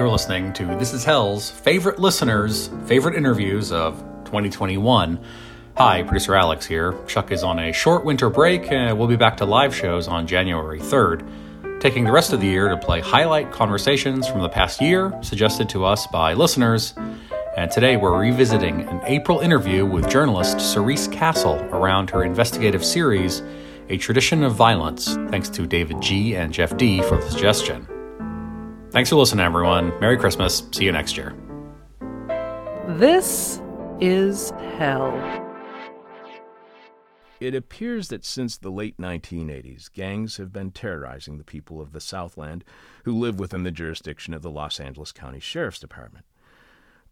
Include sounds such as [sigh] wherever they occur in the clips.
You're listening to This Is Hell's favorite listeners' favorite interviews of 2021. Hi, producer Alex here. Chuck is on a short winter break and we'll be back to live shows on January 3rd, taking the rest of the year to play highlight conversations from the past year suggested to us by listeners. And today we're revisiting an April interview with journalist Cerise Castle around her investigative series, A Tradition of Violence, thanks to David G. and Jeff D. for the suggestion. Thanks for listening, everyone. Merry Christmas. See you next year. This is hell. It appears that since the late 1980s, gangs have been terrorizing the people of the Southland who live within the jurisdiction of the Los Angeles County Sheriff's Department.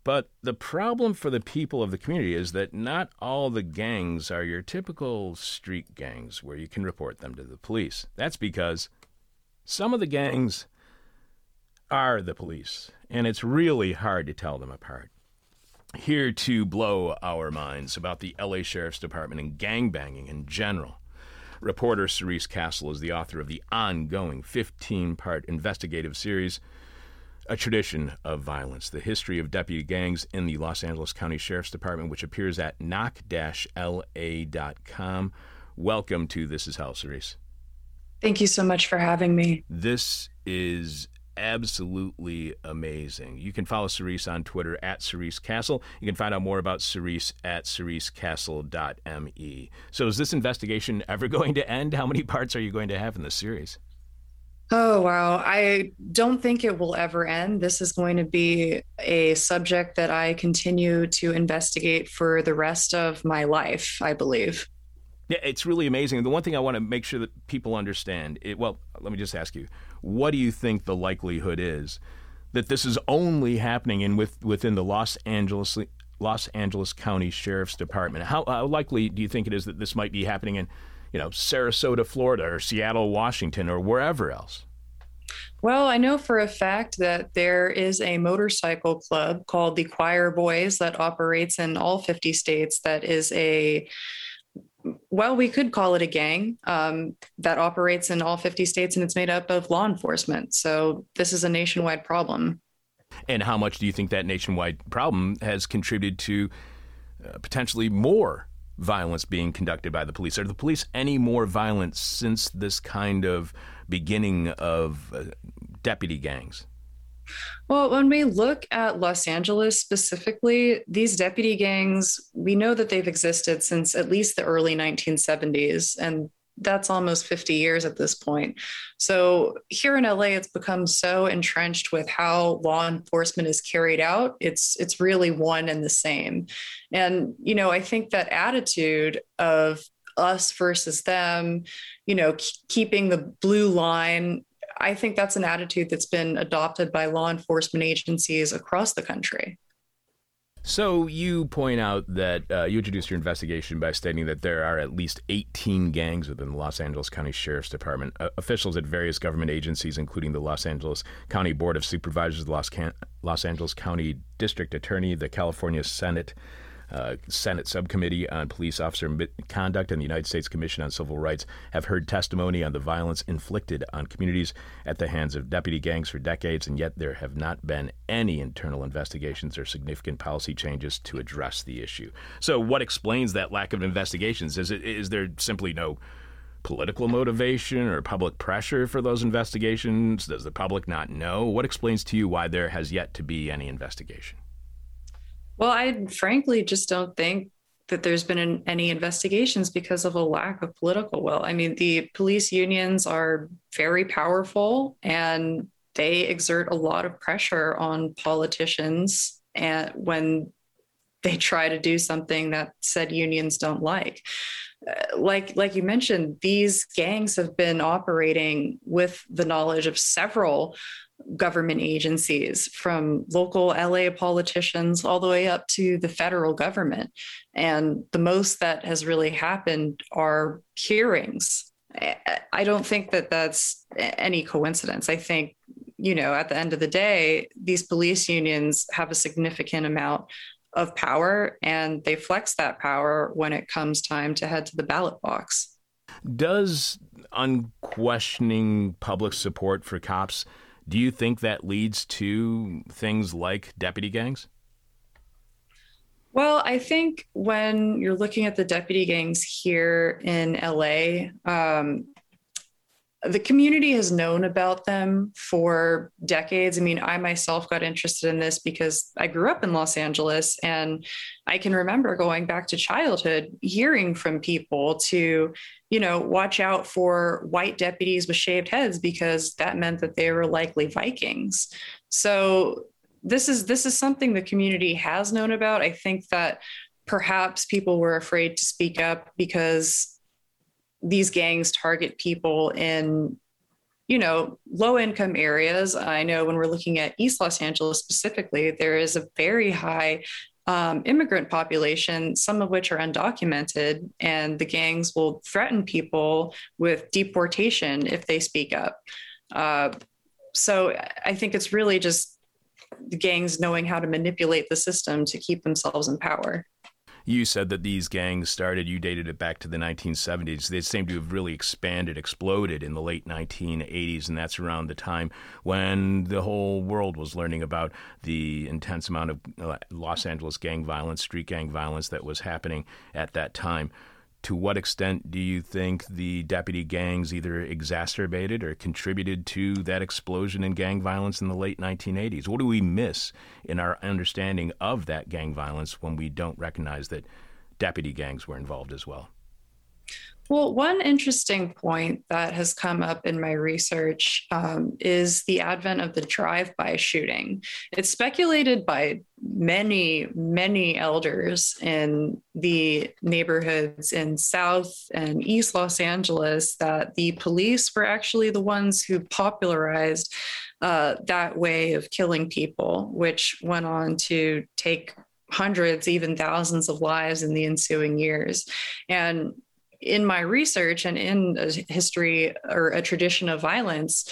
But the problem for the people of the community is that not all the gangs are your typical street gangs where you can report them to the police. That's because some of the gangs are the police, and it's really hard to tell them apart. Here to blow our minds about the LA Sheriff's Department and gangbanging in general. Reporter Cerise Castle is the author of the ongoing 15 part investigative series, A Tradition of Violence The History of Deputy Gangs in the Los Angeles County Sheriff's Department, which appears at knock la.com. Welcome to This Is Hell, Cerise. Thank you so much for having me. This is absolutely amazing. You can follow Cerise on Twitter at Cerise Castle. You can find out more about Cerise at cerisecastle.me. So, is this investigation ever [laughs] going to end? How many parts are you going to have in the series? Oh, wow. I don't think it will ever end. This is going to be a subject that I continue to investigate for the rest of my life, I believe. Yeah, it's really amazing. The one thing I want to make sure that people understand, it, well, let me just ask you, what do you think the likelihood is that this is only happening in with, within the Los Angeles Los Angeles County Sheriff's Department? How, how likely do you think it is that this might be happening in, you know, Sarasota, Florida, or Seattle, Washington, or wherever else? Well, I know for a fact that there is a motorcycle club called the Choir Boys that operates in all 50 states that is a well, we could call it a gang um, that operates in all 50 states and it's made up of law enforcement. So this is a nationwide problem. And how much do you think that nationwide problem has contributed to uh, potentially more violence being conducted by the police? Are the police any more violent since this kind of beginning of uh, deputy gangs? Well, when we look at Los Angeles specifically, these deputy gangs, we know that they've existed since at least the early 1970s. And that's almost 50 years at this point. So here in LA, it's become so entrenched with how law enforcement is carried out. It's it's really one and the same. And you know, I think that attitude of us versus them, you know, keeping the blue line I think that's an attitude that's been adopted by law enforcement agencies across the country. So you point out that uh, you introduced your investigation by stating that there are at least 18 gangs within the Los Angeles County Sheriff's Department. Uh, officials at various government agencies, including the Los Angeles County Board of Supervisors, the Los, Can- Los Angeles County District Attorney, the California Senate, uh, Senate Subcommittee on Police Officer Conduct and the United States Commission on Civil Rights have heard testimony on the violence inflicted on communities at the hands of deputy gangs for decades, and yet there have not been any internal investigations or significant policy changes to address the issue. So, what explains that lack of investigations? Is, it, is there simply no political motivation or public pressure for those investigations? Does the public not know? What explains to you why there has yet to be any investigation? Well, I frankly just don't think that there's been an, any investigations because of a lack of political will. I mean, the police unions are very powerful and they exert a lot of pressure on politicians and when they try to do something that said unions don't like. Uh, like like you mentioned, these gangs have been operating with the knowledge of several government agencies from local LA politicians all the way up to the federal government. And the most that has really happened are hearings. I don't think that that's any coincidence. I think, you know, at the end of the day, these police unions have a significant amount of power and they flex that power when it comes time to head to the ballot box. Does unquestioning public support for cops Do you think that leads to things like deputy gangs? Well, I think when you're looking at the deputy gangs here in LA, um, the community has known about them for decades. I mean, I myself got interested in this because I grew up in Los Angeles and I can remember going back to childhood hearing from people to, you know, watch out for white deputies with shaved heads because that meant that they were likely Vikings. So this is this is something the community has known about. I think that perhaps people were afraid to speak up because these gangs target people in you know low income areas. I know when we're looking at east los angeles specifically there is a very high um, immigrant population some of which are undocumented and the gangs will threaten people with deportation if they speak up. Uh, so i think it's really just the gangs knowing how to manipulate the system to keep themselves in power you said that these gangs started, you dated it back to the 1970s. They seem to have really expanded, exploded in the late 1980s, and that's around the time when the whole world was learning about the intense amount of uh, Los Angeles gang violence, street gang violence that was happening at that time to what extent do you think the deputy gangs either exacerbated or contributed to that explosion in gang violence in the late 1980s? What do we miss in our understanding of that gang violence when we don't recognize that deputy gangs were involved as well? Well, one interesting point that has come up in my research um, is the advent of the drive by shooting. It's speculated by many, many elders in the neighborhoods in South and East Los Angeles that the police were actually the ones who popularized uh, that way of killing people, which went on to take hundreds, even thousands of lives in the ensuing years. And in my research and in a history or a tradition of violence,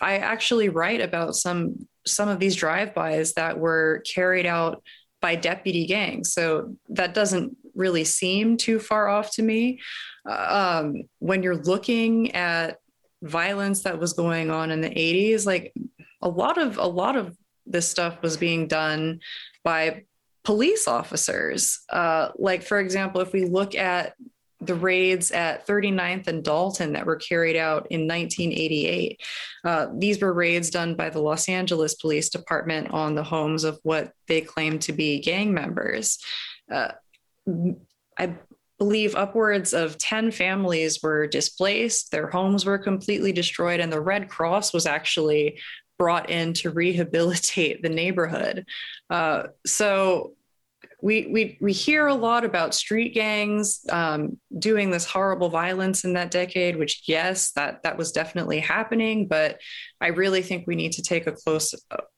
I actually write about some some of these drive-bys that were carried out by deputy gangs. So that doesn't really seem too far off to me. Um, when you're looking at violence that was going on in the 80s, like a lot of a lot of this stuff was being done by police officers. Uh, like for example, if we look at the raids at 39th and Dalton that were carried out in 1988. Uh, these were raids done by the Los Angeles Police Department on the homes of what they claimed to be gang members. Uh, I believe upwards of 10 families were displaced, their homes were completely destroyed, and the Red Cross was actually brought in to rehabilitate the neighborhood. Uh, so we we we hear a lot about street gangs um, doing this horrible violence in that decade. Which yes, that that was definitely happening, but I really think we need to take a close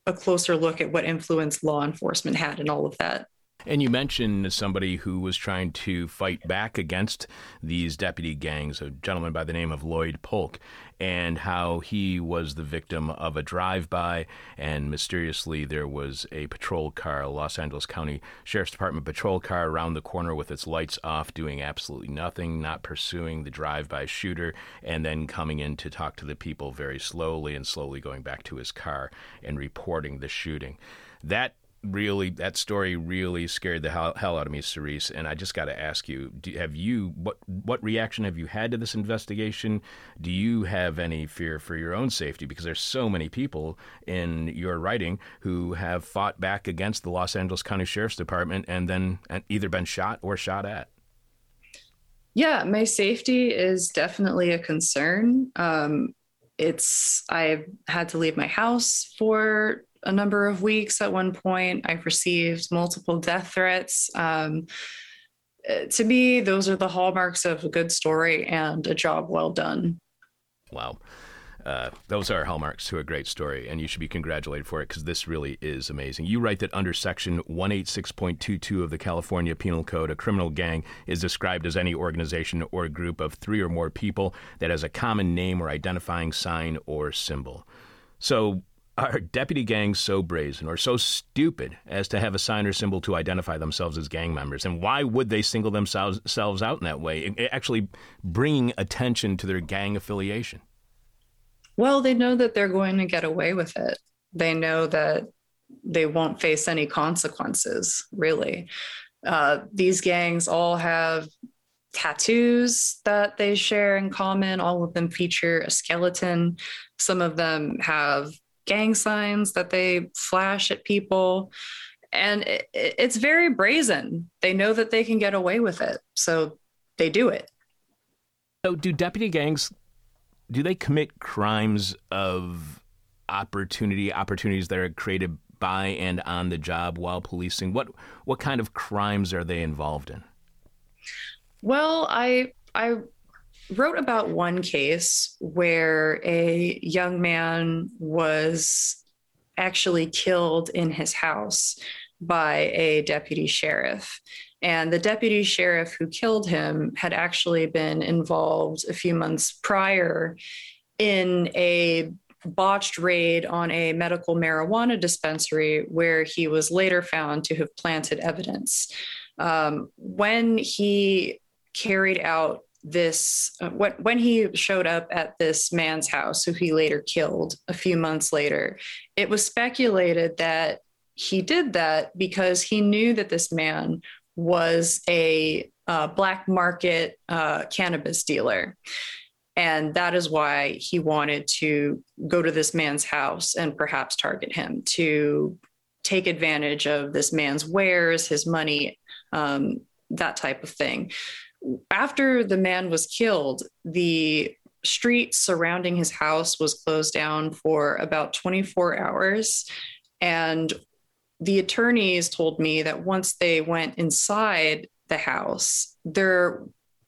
a closer look at what influence law enforcement had in all of that. And you mentioned somebody who was trying to fight back against these deputy gangs, a gentleman by the name of Lloyd Polk, and how he was the victim of a drive by. And mysteriously, there was a patrol car, a Los Angeles County Sheriff's Department patrol car around the corner with its lights off, doing absolutely nothing, not pursuing the drive by shooter, and then coming in to talk to the people very slowly and slowly going back to his car and reporting the shooting. That really that story really scared the hell, hell out of me, Cerise. And I just got to ask you: do, Have you what what reaction have you had to this investigation? Do you have any fear for your own safety? Because there's so many people in your writing who have fought back against the Los Angeles County Sheriff's Department and then either been shot or shot at. Yeah, my safety is definitely a concern. Um, it's I've had to leave my house for a number of weeks at one point. I've received multiple death threats. Um, to me, those are the hallmarks of a good story and a job well done. Wow. Uh, those are hallmarks to a great story, and you should be congratulated for it because this really is amazing. You write that under Section 186.22 of the California Penal Code, a criminal gang is described as any organization or group of three or more people that has a common name or identifying sign or symbol. So, are deputy gangs so brazen or so stupid as to have a sign or symbol to identify themselves as gang members? And why would they single themselves out in that way, actually bringing attention to their gang affiliation? Well, they know that they're going to get away with it. They know that they won't face any consequences, really. Uh, these gangs all have tattoos that they share in common. All of them feature a skeleton. Some of them have gang signs that they flash at people. And it, it's very brazen. They know that they can get away with it. So they do it. So, do deputy gangs do they commit crimes of opportunity opportunities that are created by and on the job while policing? What what kind of crimes are they involved in? Well, I I wrote about one case where a young man was actually killed in his house by a deputy sheriff. And the deputy sheriff who killed him had actually been involved a few months prior in a botched raid on a medical marijuana dispensary where he was later found to have planted evidence. Um, when he carried out this uh, when, when he showed up at this man's house who he later killed a few months later it was speculated that he did that because he knew that this man was a uh, black market uh, cannabis dealer. And that is why he wanted to go to this man's house and perhaps target him to take advantage of this man's wares his money um, that type of thing after the man was killed, the street surrounding his house was closed down for about 24 hours. And the attorneys told me that once they went inside the house, there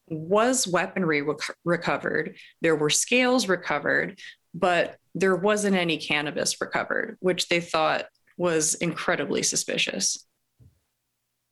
was weaponry rec- recovered, there were scales recovered, but there wasn't any cannabis recovered, which they thought was incredibly suspicious.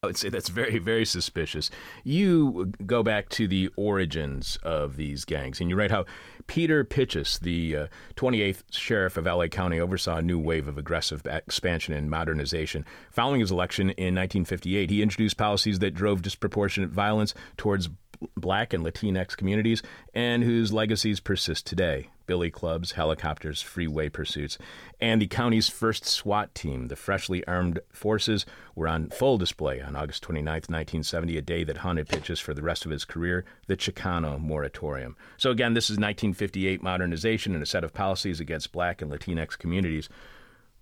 I would say that's very, very suspicious. You go back to the origins of these gangs, and you write how Peter Pitchess, the uh, 28th sheriff of LA County, oversaw a new wave of aggressive expansion and modernization. Following his election in 1958, he introduced policies that drove disproportionate violence towards black and Latinx communities and whose legacies persist today billy clubs, helicopters, freeway pursuits, and the county's first SWAT team, the freshly armed forces, were on full display on August 29, 1970, a day that haunted Pitchess for the rest of his career, the Chicano Moratorium. So, again, this is 1958 modernization and a set of policies against black and Latinx communities.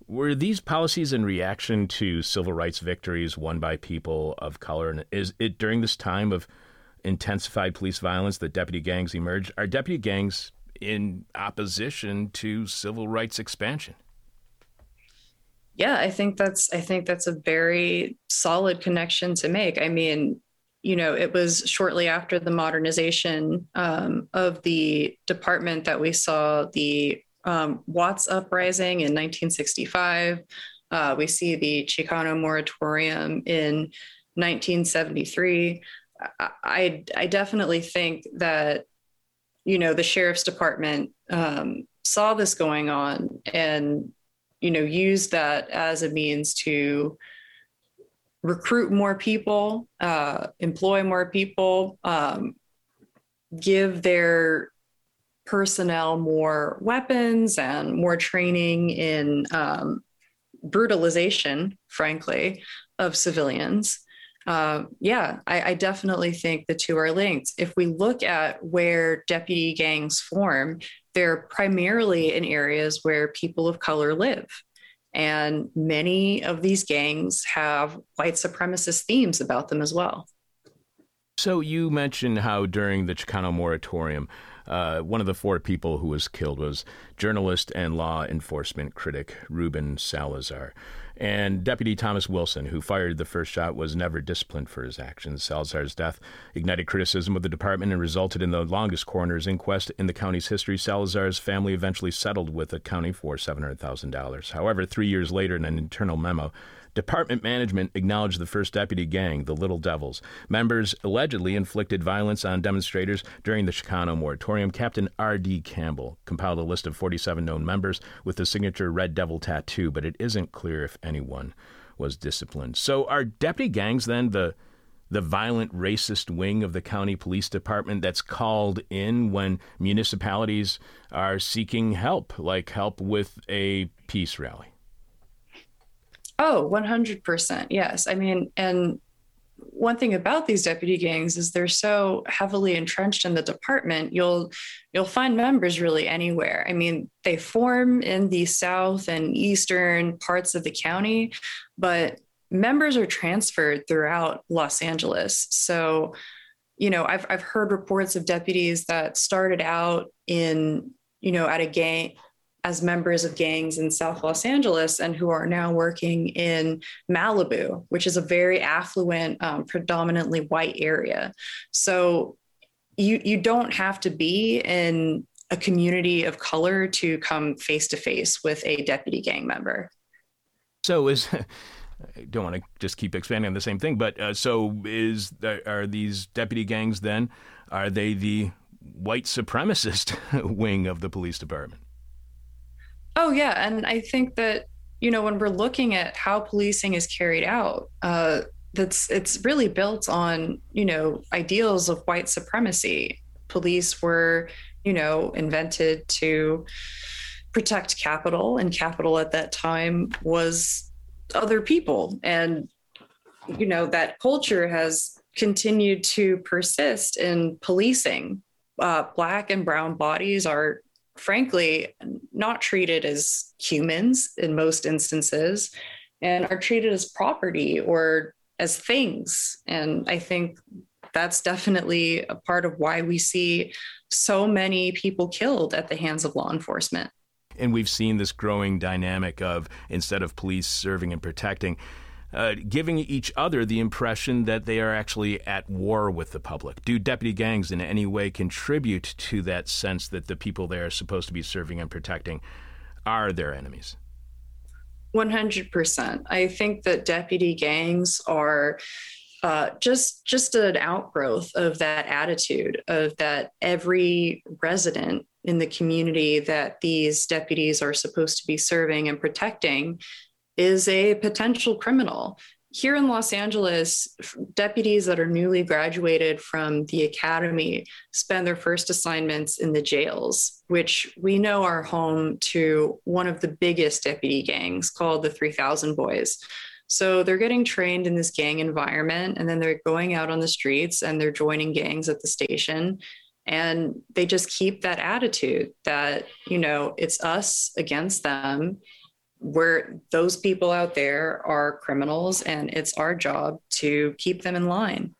Were these policies in reaction to civil rights victories won by people of color? And is it during this time of intensified police violence that deputy gangs emerged? Are deputy gangs in opposition to civil rights expansion. Yeah, I think that's I think that's a very solid connection to make. I mean, you know, it was shortly after the modernization um, of the department that we saw the um, Watts uprising in 1965. Uh, we see the Chicano moratorium in 1973. I, I definitely think that you know the sheriff's department um, saw this going on and you know used that as a means to recruit more people uh, employ more people um, give their personnel more weapons and more training in um, brutalization frankly of civilians uh, yeah, I, I, definitely think the two are linked. If we look at where deputy gangs form, they're primarily in areas where people of color live. And many of these gangs have white supremacist themes about them as well. So you mentioned how during the Chicano moratorium, uh, one of the four people who was killed was journalist and law enforcement critic Ruben Salazar. And Deputy Thomas Wilson, who fired the first shot, was never disciplined for his actions. Salazar's death ignited criticism of the department and resulted in the longest coroner's inquest in the county's history. Salazar's family eventually settled with the county for $700,000. However, three years later, in an internal memo, Department management acknowledged the first deputy gang, the Little Devils. Members allegedly inflicted violence on demonstrators during the Chicano moratorium. Captain R.D. Campbell compiled a list of 47 known members with the signature Red Devil tattoo, but it isn't clear if anyone was disciplined. So are deputy gangs then the the violent racist wing of the county police department that's called in when municipalities are seeking help, like help with a peace rally? Oh, 100%. Yes. I mean, and one thing about these deputy gangs is they're so heavily entrenched in the department you'll you'll find members really anywhere i mean they form in the south and eastern parts of the county but members are transferred throughout los angeles so you know i've i've heard reports of deputies that started out in you know at a gang as members of gangs in South Los Angeles and who are now working in Malibu, which is a very affluent, um, predominantly white area. So you you don't have to be in a community of color to come face to face with a deputy gang member. So is [laughs] I don't want to just keep expanding on the same thing, but uh, so is are these deputy gangs then? Are they the white supremacist [laughs] wing of the police department? Oh, yeah. And I think that, you know, when we're looking at how policing is carried out, uh, that's it's really built on, you know, ideals of white supremacy. Police were, you know, invented to protect capital, and capital at that time was other people. And, you know, that culture has continued to persist in policing. Uh, black and brown bodies are frankly not treated as humans in most instances and are treated as property or as things. And I think that's definitely a part of why we see so many people killed at the hands of law enforcement. And we've seen this growing dynamic of instead of police serving and protecting, uh, giving each other the impression that they are actually at war with the public. Do deputy gangs in any way contribute to that sense that the people they are supposed to be serving and protecting are their enemies? 100%. I think that deputy gangs are uh, just just an outgrowth of that attitude of that every resident in the community that these deputies are supposed to be serving and protecting is a potential criminal. Here in Los Angeles, deputies that are newly graduated from the academy spend their first assignments in the jails, which we know are home to one of the biggest deputy gangs called the 3000 Boys. So they're getting trained in this gang environment and then they're going out on the streets and they're joining gangs at the station and they just keep that attitude that you know it's us against them where those people out there are criminals and it's our job to keep them in line.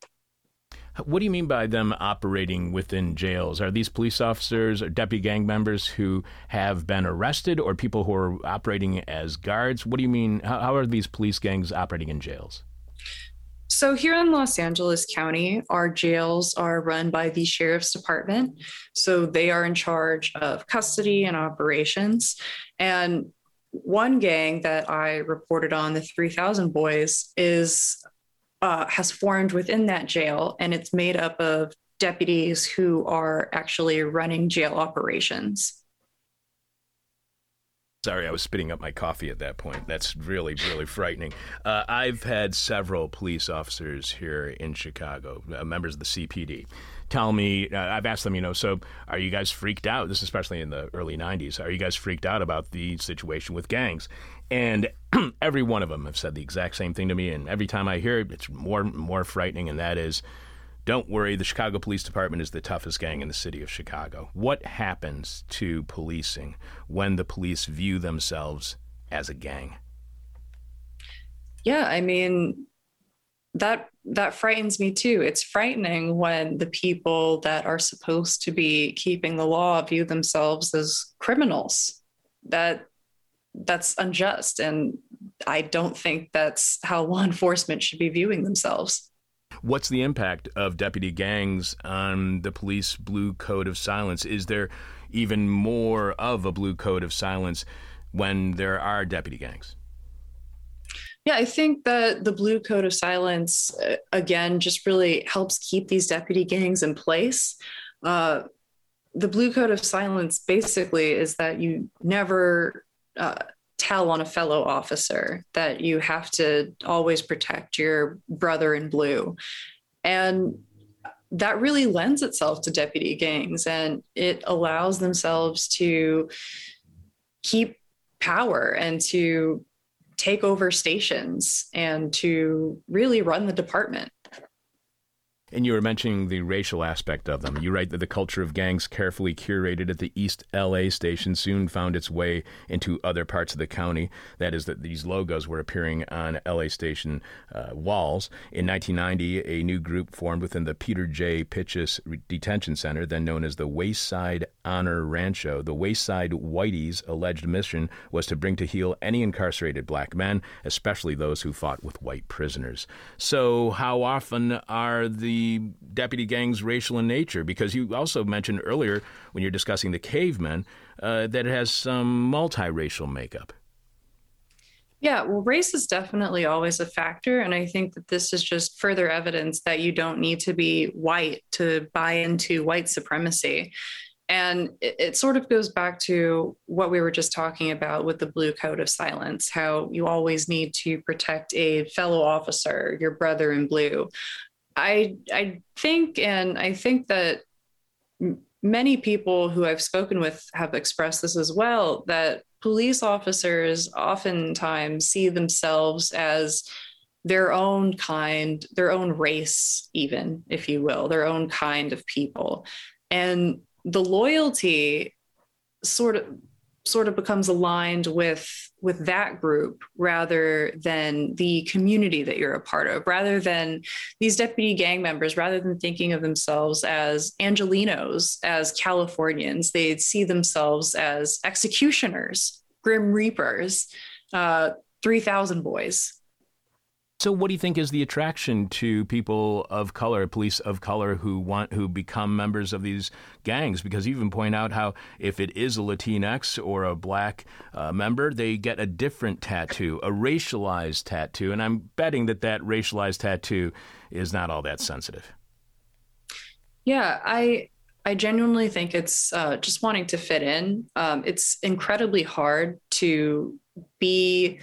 What do you mean by them operating within jails? Are these police officers or deputy gang members who have been arrested or people who are operating as guards? What do you mean? How, how are these police gangs operating in jails? So, here in Los Angeles County, our jails are run by the sheriff's department. So, they are in charge of custody and operations. And one gang that I reported on, the 3000 Boys, is uh, has formed within that jail, and it's made up of deputies who are actually running jail operations. Sorry, I was spitting up my coffee at that point. That's really, really frightening. Uh, I've had several police officers here in Chicago, uh, members of the CPD, tell me, uh, I've asked them, you know, so are you guys freaked out? This, especially in the early 90s, are you guys freaked out about the situation with gangs? And [clears throat] every one of them have said the exact same thing to me. And every time I hear it, it's more more frightening. And that is, don't worry, the Chicago Police Department is the toughest gang in the city of Chicago. What happens to policing when the police view themselves as a gang? Yeah, I mean, that that frightens me too. It's frightening when the people that are supposed to be keeping the law view themselves as criminals. That that's unjust and I don't think that's how law [laughs] enforcement should be viewing themselves. What's the impact of deputy gangs on the police blue code of silence? Is there even more of a blue code of silence when there are deputy gangs? Yeah, I think that the Blue Code of Silence, uh, again, just really helps keep these deputy gangs in place. Uh, the Blue Code of Silence basically is that you never uh, tell on a fellow officer, that you have to always protect your brother in blue. And that really lends itself to deputy gangs and it allows themselves to keep power and to take over stations and to really run the department. And you were mentioning the racial aspect of them. You write that the culture of gangs carefully curated at the East LA station soon found its way into other parts of the county. That is, that these logos were appearing on LA station uh, walls. In 1990, a new group formed within the Peter J. Pitchess Detention Center, then known as the Wayside Honor Rancho. The Wayside Whiteys' alleged mission was to bring to heel any incarcerated black men, especially those who fought with white prisoners. So, how often are the deputy gangs racial in nature? Because you also mentioned earlier when you're discussing the cavemen uh, that it has some multiracial makeup. Yeah, well, race is definitely always a factor. And I think that this is just further evidence that you don't need to be white to buy into white supremacy. And it, it, sort of goes back to what we were just talking about with the blue code of silence how you always need to protect a fellow officer, your brother in blue. I I think and I think that many people who I've spoken with have expressed this as well that police officers oftentimes see themselves as their own kind, their own race, even if you will, their own kind of people. And the loyalty sort of sort of becomes aligned with with that group rather than the community that you're a part of rather than these deputy gang members rather than thinking of themselves as angelinos as californians. They see themselves as executioners grim reapers uh, 3000 boys so, what do you think is the attraction to people of color, police of color, who want who become members of these gangs? Because you even point out how if it is a Latinx or a black uh, member, they get a different tattoo, a racialized tattoo, and I'm betting that that racialized tattoo is not all that sensitive. Yeah, I I genuinely think it's uh, just wanting to fit in. Um, it's incredibly hard to be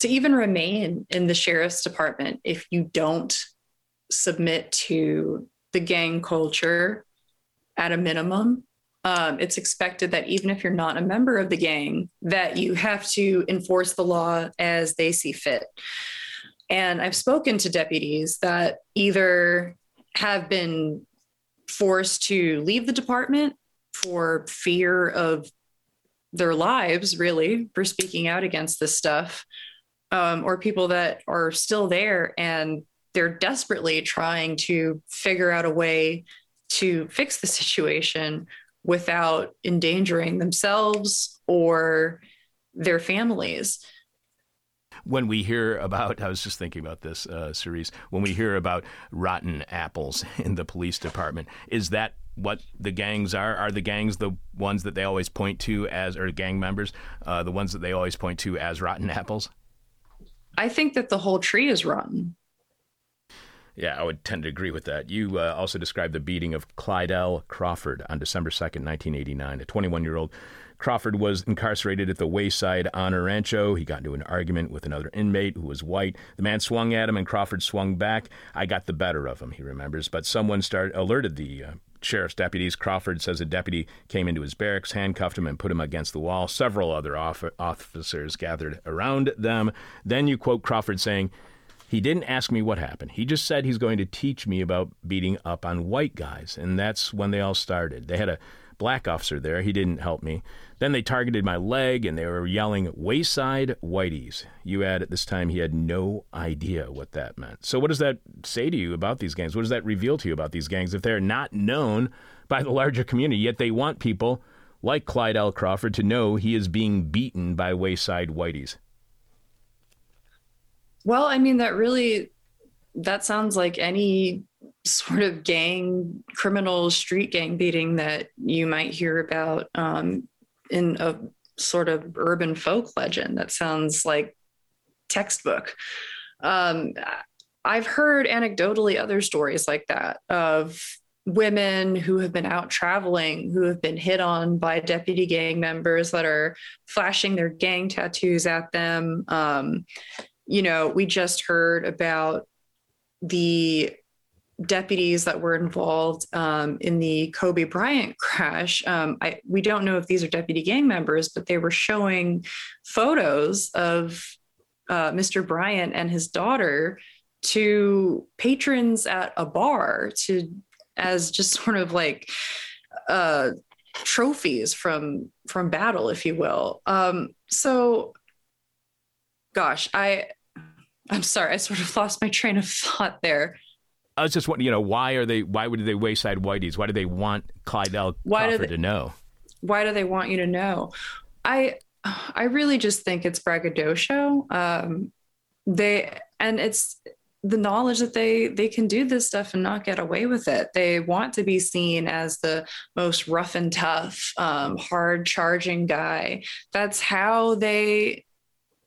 to even remain in the sheriff's department if you don't submit to the gang culture at a minimum. Um, it's expected that even if you're not a member of the gang that you have to enforce the law as they see fit. And i've spoken to deputies that either have been forced to leave the department for fear of their lives really for speaking out against this stuff um, or people that are still there and they're desperately trying to figure out a way to fix the situation without endangering themselves or their families. When we hear about, I was just thinking about this, uh, Cerise, when we hear about rotten apples [laughs] in the police department, is that what the gangs are? Are the gangs the ones that they always point to as, or gang members, uh, the ones that they always point to as rotten apples? I think that the whole tree is rotten. Yeah, I would tend to agree with that. You uh, also described the beating of Clydell Crawford on December 2nd, 1989. A 21 year old Crawford was incarcerated at the Wayside Honor Rancho. He got into an argument with another inmate who was white. The man swung at him, and Crawford swung back. I got the better of him, he remembers. But someone started, alerted the uh, sheriff's deputies. Crawford says a deputy came into his barracks, handcuffed him, and put him against the wall. Several other officers gathered around them. Then you quote Crawford saying, he didn't ask me what happened. He just said he's going to teach me about beating up on white guys. And that's when they all started. They had a black officer there. He didn't help me. Then they targeted my leg and they were yelling, Wayside Whiteys. You add at this time he had no idea what that meant. So, what does that say to you about these gangs? What does that reveal to you about these gangs if they're not known by the larger community, yet they want people like Clydell Crawford to know he is being beaten by Wayside Whiteys? Well, I mean, that really that sounds like any sort of gang criminal street gang beating that you might hear about um, in a sort of urban folk legend that sounds like textbook. Um, i've heard anecdotally other stories like that of women who have been out traveling who have been hit on by deputy gang members that are flashing their gang tattoos at them. Um, you know we just heard about the deputies that were involved um, in the Kobe Bryant [laughs] crash. Um, I, we don't know if these are deputy gang members, but they were showing photos of uh, Mr. Bryant and his daughter to patrons at a bar to as just [laughs] sort of like uh, trophies from from battle, if you will. Um, so, gosh, I I'm sorry, I sort of [laughs] lost my train of thought there. I was just wondering, you know, why are they? Why would they wayside whiteys? Why do they want Clydell why Crawford they, to know? Why do they want you to know? I I really just think it's braggadocio. Um, they and it's the knowledge that they they can do this stuff and not get away with it. They want to be seen as the most rough and tough, um, hard charging guy. That's how they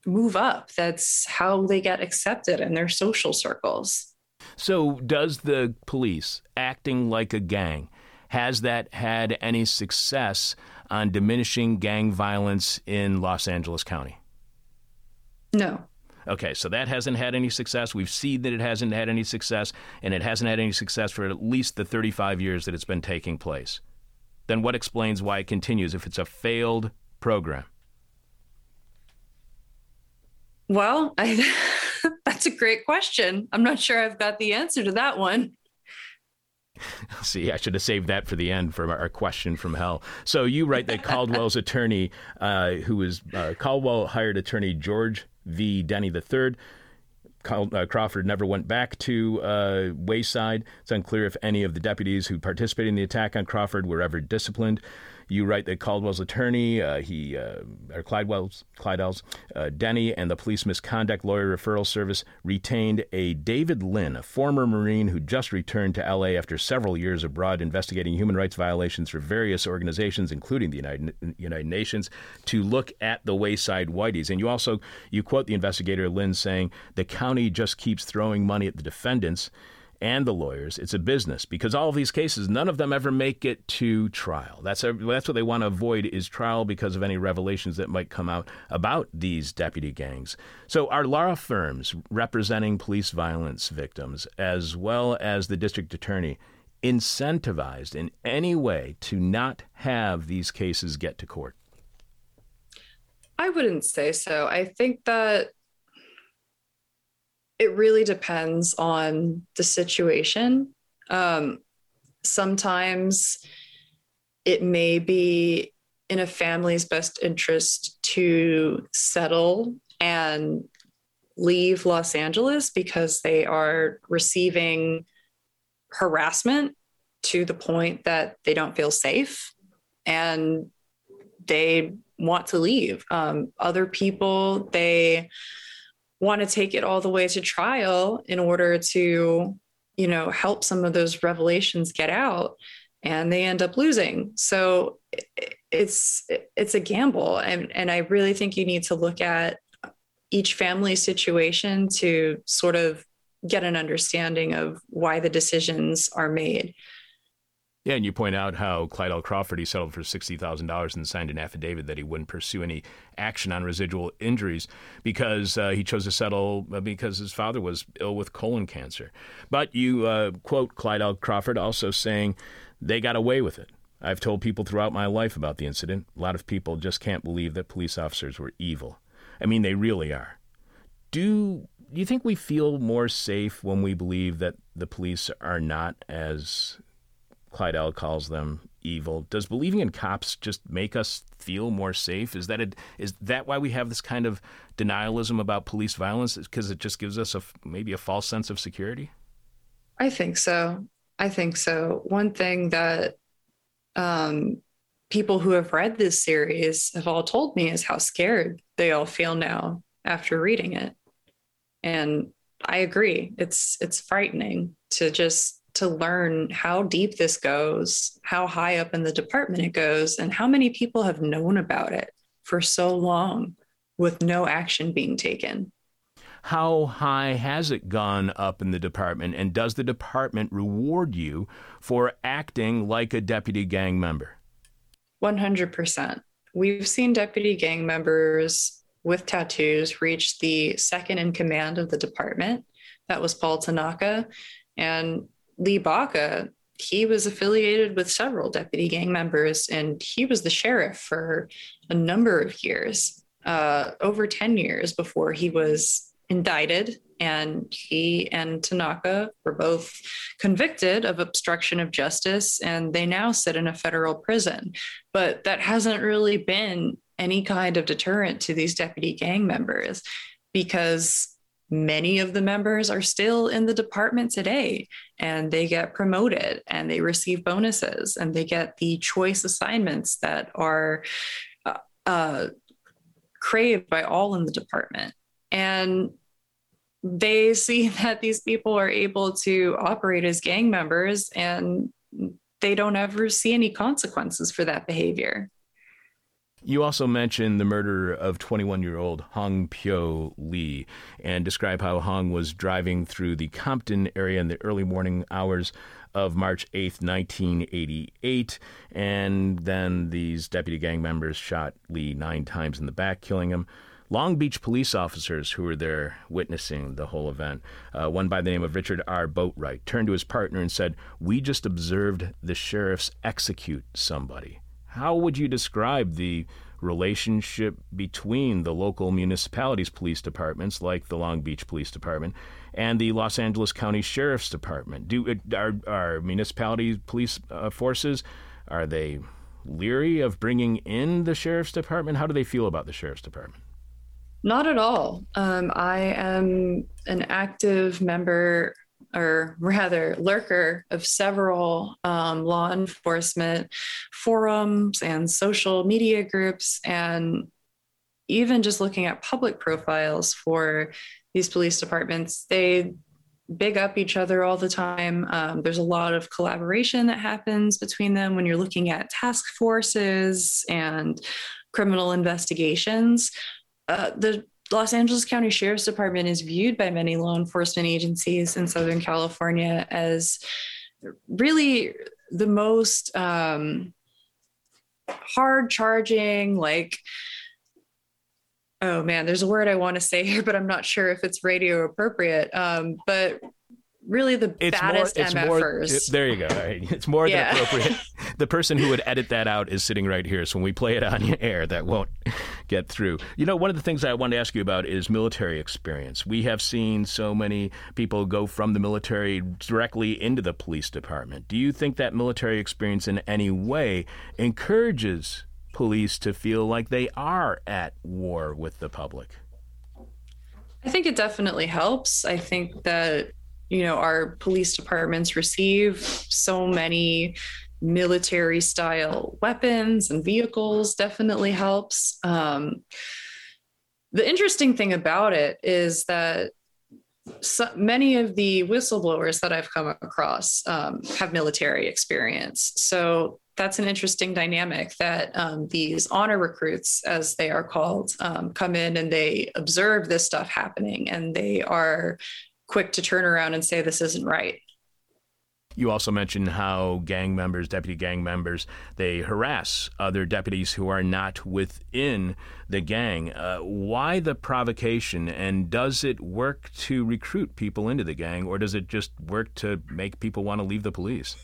move up. That's how they get accepted in their social circles. So, does the police acting like a gang has that had any success on diminishing gang violence in Los Angeles County? No. Okay, so that hasn't had any success. We've seen that it hasn't had any success, and it hasn't had any success for at least the 35 years that it's been taking place. Then what explains why it continues if it's a failed program? Well, [laughs] I, [laughs] that's a great question. I'm not sure I've got the answer to that one. [laughs] See, I should have saved that for the end for our question from hell. So you write that Caldwell's [laughs] attorney, uh, who was uh, Caldwell hired attorney George v. Denny III. Uh, Crawford never went back to uh, Wayside. It's unclear if any of the deputies who participated in the attack on Crawford were ever disciplined. You write that Caldwell's attorney, uh, he uh, or Clydell's, Clydell's uh, Denny, and the police misconduct lawyer referral service retained a David Lynn, a former Marine who just returned to L.A. after several years abroad investigating human rights violations for various organizations, including the United, United Nations, to look at the Wayside Whiteys. And you also you quote the investigator Lynn saying the county just keeps throwing money at the defendants and the lawyers. It's a business because all of these cases, none of them ever make it to trial. That's a, that's what they want to avoid is trial because of any revelations that might come out about these deputy gangs. So our law firms representing police violence victims as well as the district attorney incentivized in any way to not have these cases get to court? I wouldn't say so. I think that it really depends on the situation. Um, sometimes it may be in a family's best interest to settle and leave Los Angeles because they are receiving harassment to the point that they don't feel safe and they want to leave. Um, other people, they want to take it all the way to trial in order to you know help some of those revelations get out and they end up losing. So it's it's a gamble and and i really think you need to look at each family situation to sort of get an understanding of why the decisions are made yeah, and you point out how Clyde Clydell Crawford he settled for sixty thousand dollars and signed an affidavit that he wouldn't pursue any action on residual injuries because uh, he chose to settle uh, because his father was ill with colon cancer. But you uh, quote Clydell Crawford also saying they got away with it. I've told people throughout my life about the incident. A lot of people just can't believe that police officers were evil. I mean, they really are. Do you think we feel more safe when we believe that the police are not as Clydell calls them evil. Does believing in cops just make us feel more safe? Is that Is that why we have this kind of denialism about police violence? Because it just gives us a maybe a false sense of security. I think so. I think so. One thing that um, people who have read this series have all told me is how scared they all feel now after reading it, and I agree. It's it's frightening to just to learn how deep this goes, how high up in the department it goes, and how many people have known about it for so long with no action being taken. How high has it gone up in the department, and does the department reward you for acting like a deputy gang member? 100%. We've seen deputy gang members with tattoos reach the second in command of the department. That was Paul Tanaka. And Lee Baca, he was affiliated with several deputy gang members, and he was the sheriff for a number of years, uh, over 10 years before he was indicted. And he and Tanaka were both convicted of obstruction of justice, and they now sit in a federal prison. But that hasn't really been any kind of deterrent to these deputy gang members because many of the members are still in the department today and they get promoted and they receive bonuses and they get the choice assignments that are uh, uh, craved by all in the department. And they see [laughs] that these people are able to operate as gang members and they don't ever see any consequences for that behavior you also mentioned the murder of 21 year old Hong Pyo Lee and describe how Hong was driving through the Compton area in the early morning hours of March 8th, 1988. And then these deputy gang members shot Lee nine times in the back, killing him. Long Beach police officers who were there witnessing the whole event, uh, one by the name of Richard R. Boatwright, turned to his partner and said, We just observed the sheriffs execute somebody. How would you describe the relationship between the local municipalities' police departments, like the Long Beach Police Department, and the Los Angeles County Sheriff's Department? Do are, are municipality police uh, forces are they leery of bringing in the sheriff's department? How do they feel about the sheriff's department? Not at all. Um, I am an active member or rather lurker of several um, law enforcement forums and social media groups and even just looking at public profiles for these police departments they big up each other all the time. Um, there's a lot of collaboration that happens between them when you're looking at task forces and criminal investigations. Uh, the Los Angeles County Sheriff's Department is viewed by many law enforcement agencies in Southern California as really the most um, hard charging, like, oh man, there's a word I want to say here, [laughs] but I'm not sure if it's radio appropriate. Um, but really the it's baddest more, it's MFers. More, there you go. Right. [laughs] It's more yeah. than appropriate. [laughs] the person who would edit that out is sitting right here. So when we play it on air, that won't get through. You know, one of the things I wanted to ask you about is military experience. We have seen so many people go from the military directly into the police department. Do you think that military experience in any way encourages police to feel like they are at war with the public? I think it definitely helps. I think that you know our police departments receive so many military style weapons and vehicles definitely helps um, the interesting thing about it is that so many of the whistleblowers that I've come across um, have military experience. So that's an interesting dynamic that um, these honor recruits, as they are called, um, come in and they observe this stuff happening and they are quick to turn around and say this isn't right. You also mentioned how gang members, deputy gang members, they harass other deputies who are not within the gang. Uh, why the provocation, and does it work to recruit people into the gang, or does it just work to make people want to leave the police?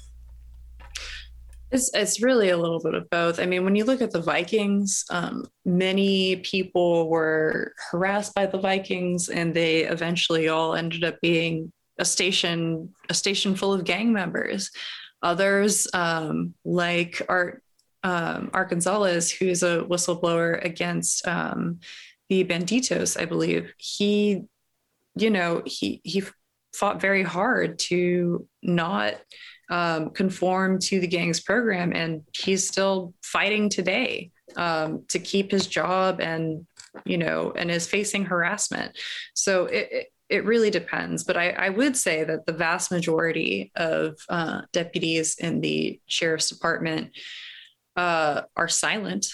It's, it's really a little bit of both. I mean, when you look at the Vikings, um, many people were harassed by the Vikings, and they eventually all ended up being a station a station full of gang members. Others, um, like Art um, Art Gonzalez, who's a whistleblower against um, the Banditos, I believe, he, you know, he he fought very hard to not um, conform to the gang's program, and he's still fighting today um, to keep his job, and you know, and is facing harassment. So it, it it really depends, but I, I, would say that the vast majority of uh, deputies in the sheriff's department uh, are silent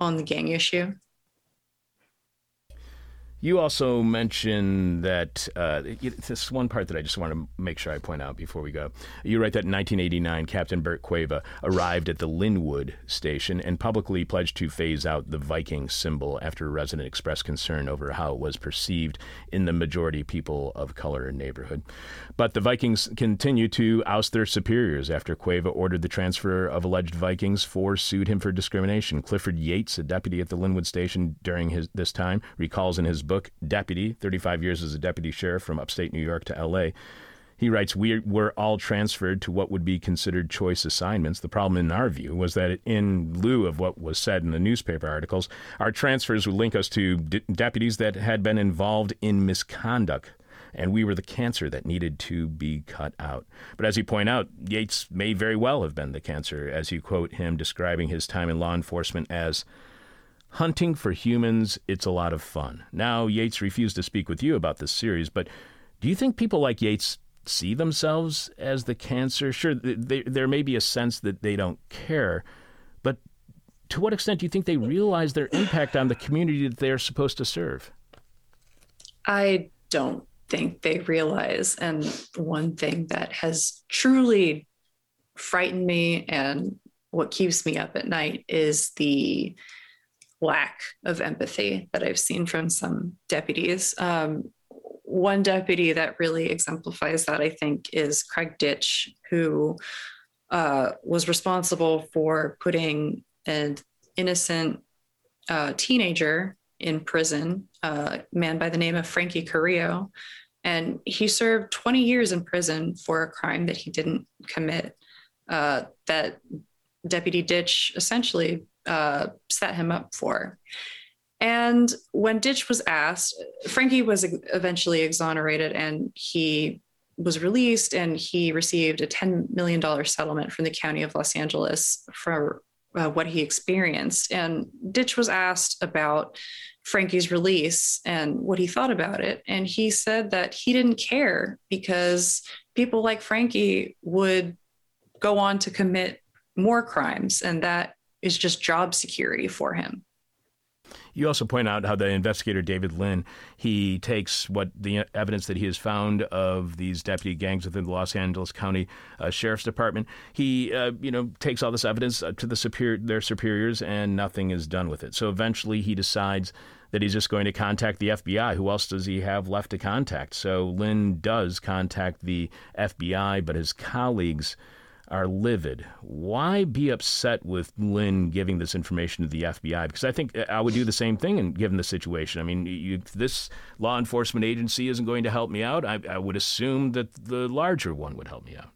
on the gang issue. You also mentioned that uh, this one part that I just want to make sure I point out before we go. You write that in 1989, Captain Bert Cueva arrived at the Lynwood station and publicly pledged to phase out the Viking symbol after a resident expressed concern over how it was perceived in the majority people of color neighborhood. But the Vikings continued to oust their superiors after Cueva ordered the transfer of alleged Vikings. Four sued him for discrimination. Clifford Yates, a deputy at the Lynwood station during his, this time, recalls in his book, Deputy, 35 years as a deputy sheriff from upstate New York to L.A. He writes, We were all transferred to what would be considered choice assignments. The problem, in our view, was that in lieu of what was said in the newspaper articles, our transfers would link us to de- deputies that had been involved in misconduct. And we were the cancer that needed to be cut out. But as you point out, Yates may very well have been the cancer, as you quote him describing his time in law enforcement as Hunting for humans, it's a lot of fun. Now, Yates refused to speak with you about this series, but do you think people like Yates see themselves as the cancer? Sure, they, there may be a sense that they don't care, but to what extent do you think they realize their impact on the community that they're supposed to serve? I don't think they realize. And one thing that has truly frightened me and what keeps me up at night is the lack of empathy that I've seen from some deputies. Um, one deputy that really exemplifies that, I think, is Craig Ditsch, who uh, was responsible for putting an innocent uh, teenager in prison, uh, a man by the name of Frankie Carrillo. And he served 20 years in prison for a crime that he didn't commit. Uh, that Deputy Ditsch essentially uh, set him up for. And when Ditsch was asked, Frankie was eventually exonerated and he was released and he received a $10 million settlement from the county of Los Angeles for uh, what he experienced. And Ditsch was asked about Frankie's release and what he thought about it. And he said that he didn't care because people like Frankie would go on to commit more crimes. And that is just job security for him. You also point out how the investigator David Lynn he takes what the evidence that he has found of these deputy gangs within the Los Angeles County uh, Sheriff's Department. He uh, you know takes all this evidence uh, to the superior their superiors and nothing is done with it. So eventually he decides that he's just going to contact the FBI. Who else does he have left to contact? So Lynn does contact the FBI, but his colleagues are livid. Why be upset with Lynn giving this information to the FBI? Because I think uh, I would do the same thing and given the situation. I mean, you, this law enforcement agency isn't going to help me out. I, I would assume that the larger one would help me out.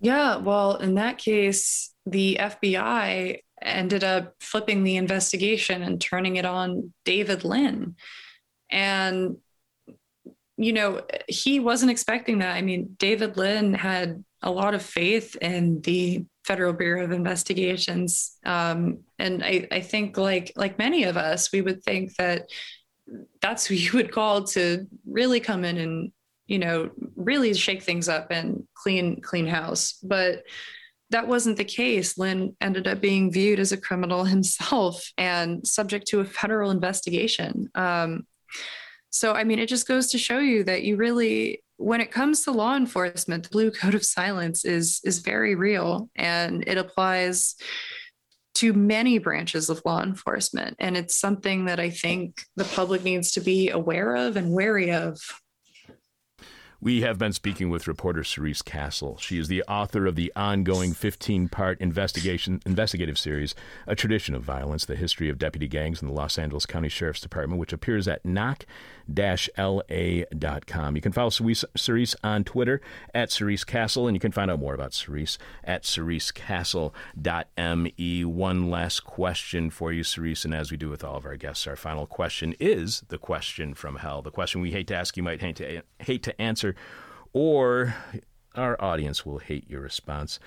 Yeah, well, in that case, the FBI ended up flipping the investigation and turning it on David Lynn. And you know, he wasn't expecting that. I mean, David Lynn had a lot of faith in the Federal Bureau of Investigations, um, and I, I think, like like many of us, we would think that that's who [laughs] you would call to really come in and you know really shake things up and clean clean house, but that wasn't the case. Lynn ended up being viewed as a criminal [laughs] himself and subject to a federal investigation. Um, so, I mean, it just goes to show you that you really, when it comes to law enforcement, the blue code of silence is is very real, and it applies to many branches of law enforcement. And it's something that I think the public needs to be aware of and wary of. We have been speaking with reporter Cerise Castle. She is the author of the ongoing 15-part investigation investigative series, A Tradition of Violence: The History of Deputy Gangs in the Los Angeles County Sheriff's Department, which appears at knock la.com. You can follow Cerise on Twitter at Cerise Castle, and you can find out more about Cerise at cerisecastle.me. One last question for you, Cerise, and as we do with all of our guests, our final question is the question from hell. The question we hate to ask, you might hate to, hate to answer, or our audience will hate your response.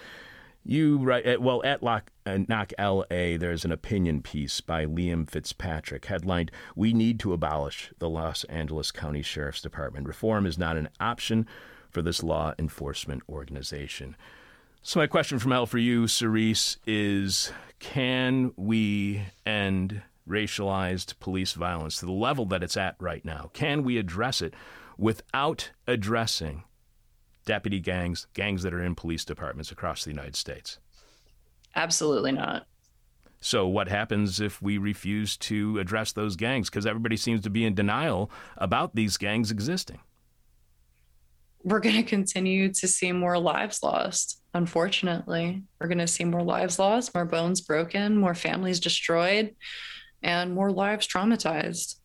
You write, well, at Lock, uh, Knock LA, there's an opinion piece by Liam Fitzpatrick headlined, We Need to Abolish the Los Angeles County Sheriff's Department. Reform is not an option for this law enforcement organization. So, my question from hell for you, Cerise, is can we end racialized police violence to the level that it's at right now? Can we address it without addressing deputy gangs, gangs that are in police departments across the United States? Absolutely not. So, what happens if we refuse to address those gangs? Because everybody seems to be in denial about these gangs existing. We're going to continue to see more lives lost, unfortunately. We're going to see more lives lost, more bones broken, more families destroyed, and more lives traumatized.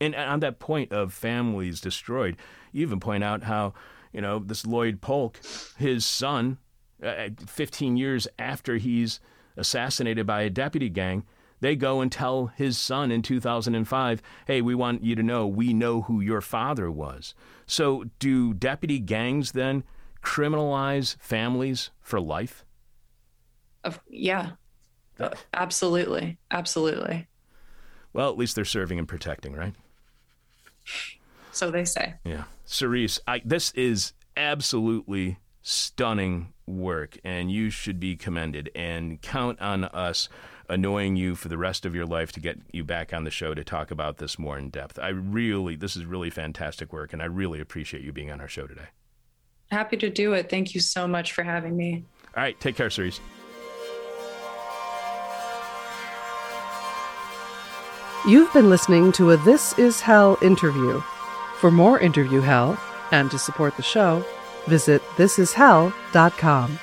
And on that point of families destroyed, you even point out how, you know, this Lloyd Polk, his son, uh, 15 years after he's assassinated by a deputy gang, they go and tell his son in 2005, hey, we want you to know we know who your father was. So, do deputy gangs then criminalize families for life? Of, yeah, absolutely. Absolutely. Well, at least they're serving and protecting, right? So they say. Yeah. Cerise, I, this is absolutely stunning work, and you should be commended. And count on us annoying you for the rest of your life to get you back on the show to talk about this more in depth. I really, this is really fantastic work, and I really appreciate you being on our show today. Happy to do it. Thank you so much for having me. All right. Take care, Cerise. You've been listening to a This Is Hell interview. For more interview hell and to support the show, visit thisishell.com.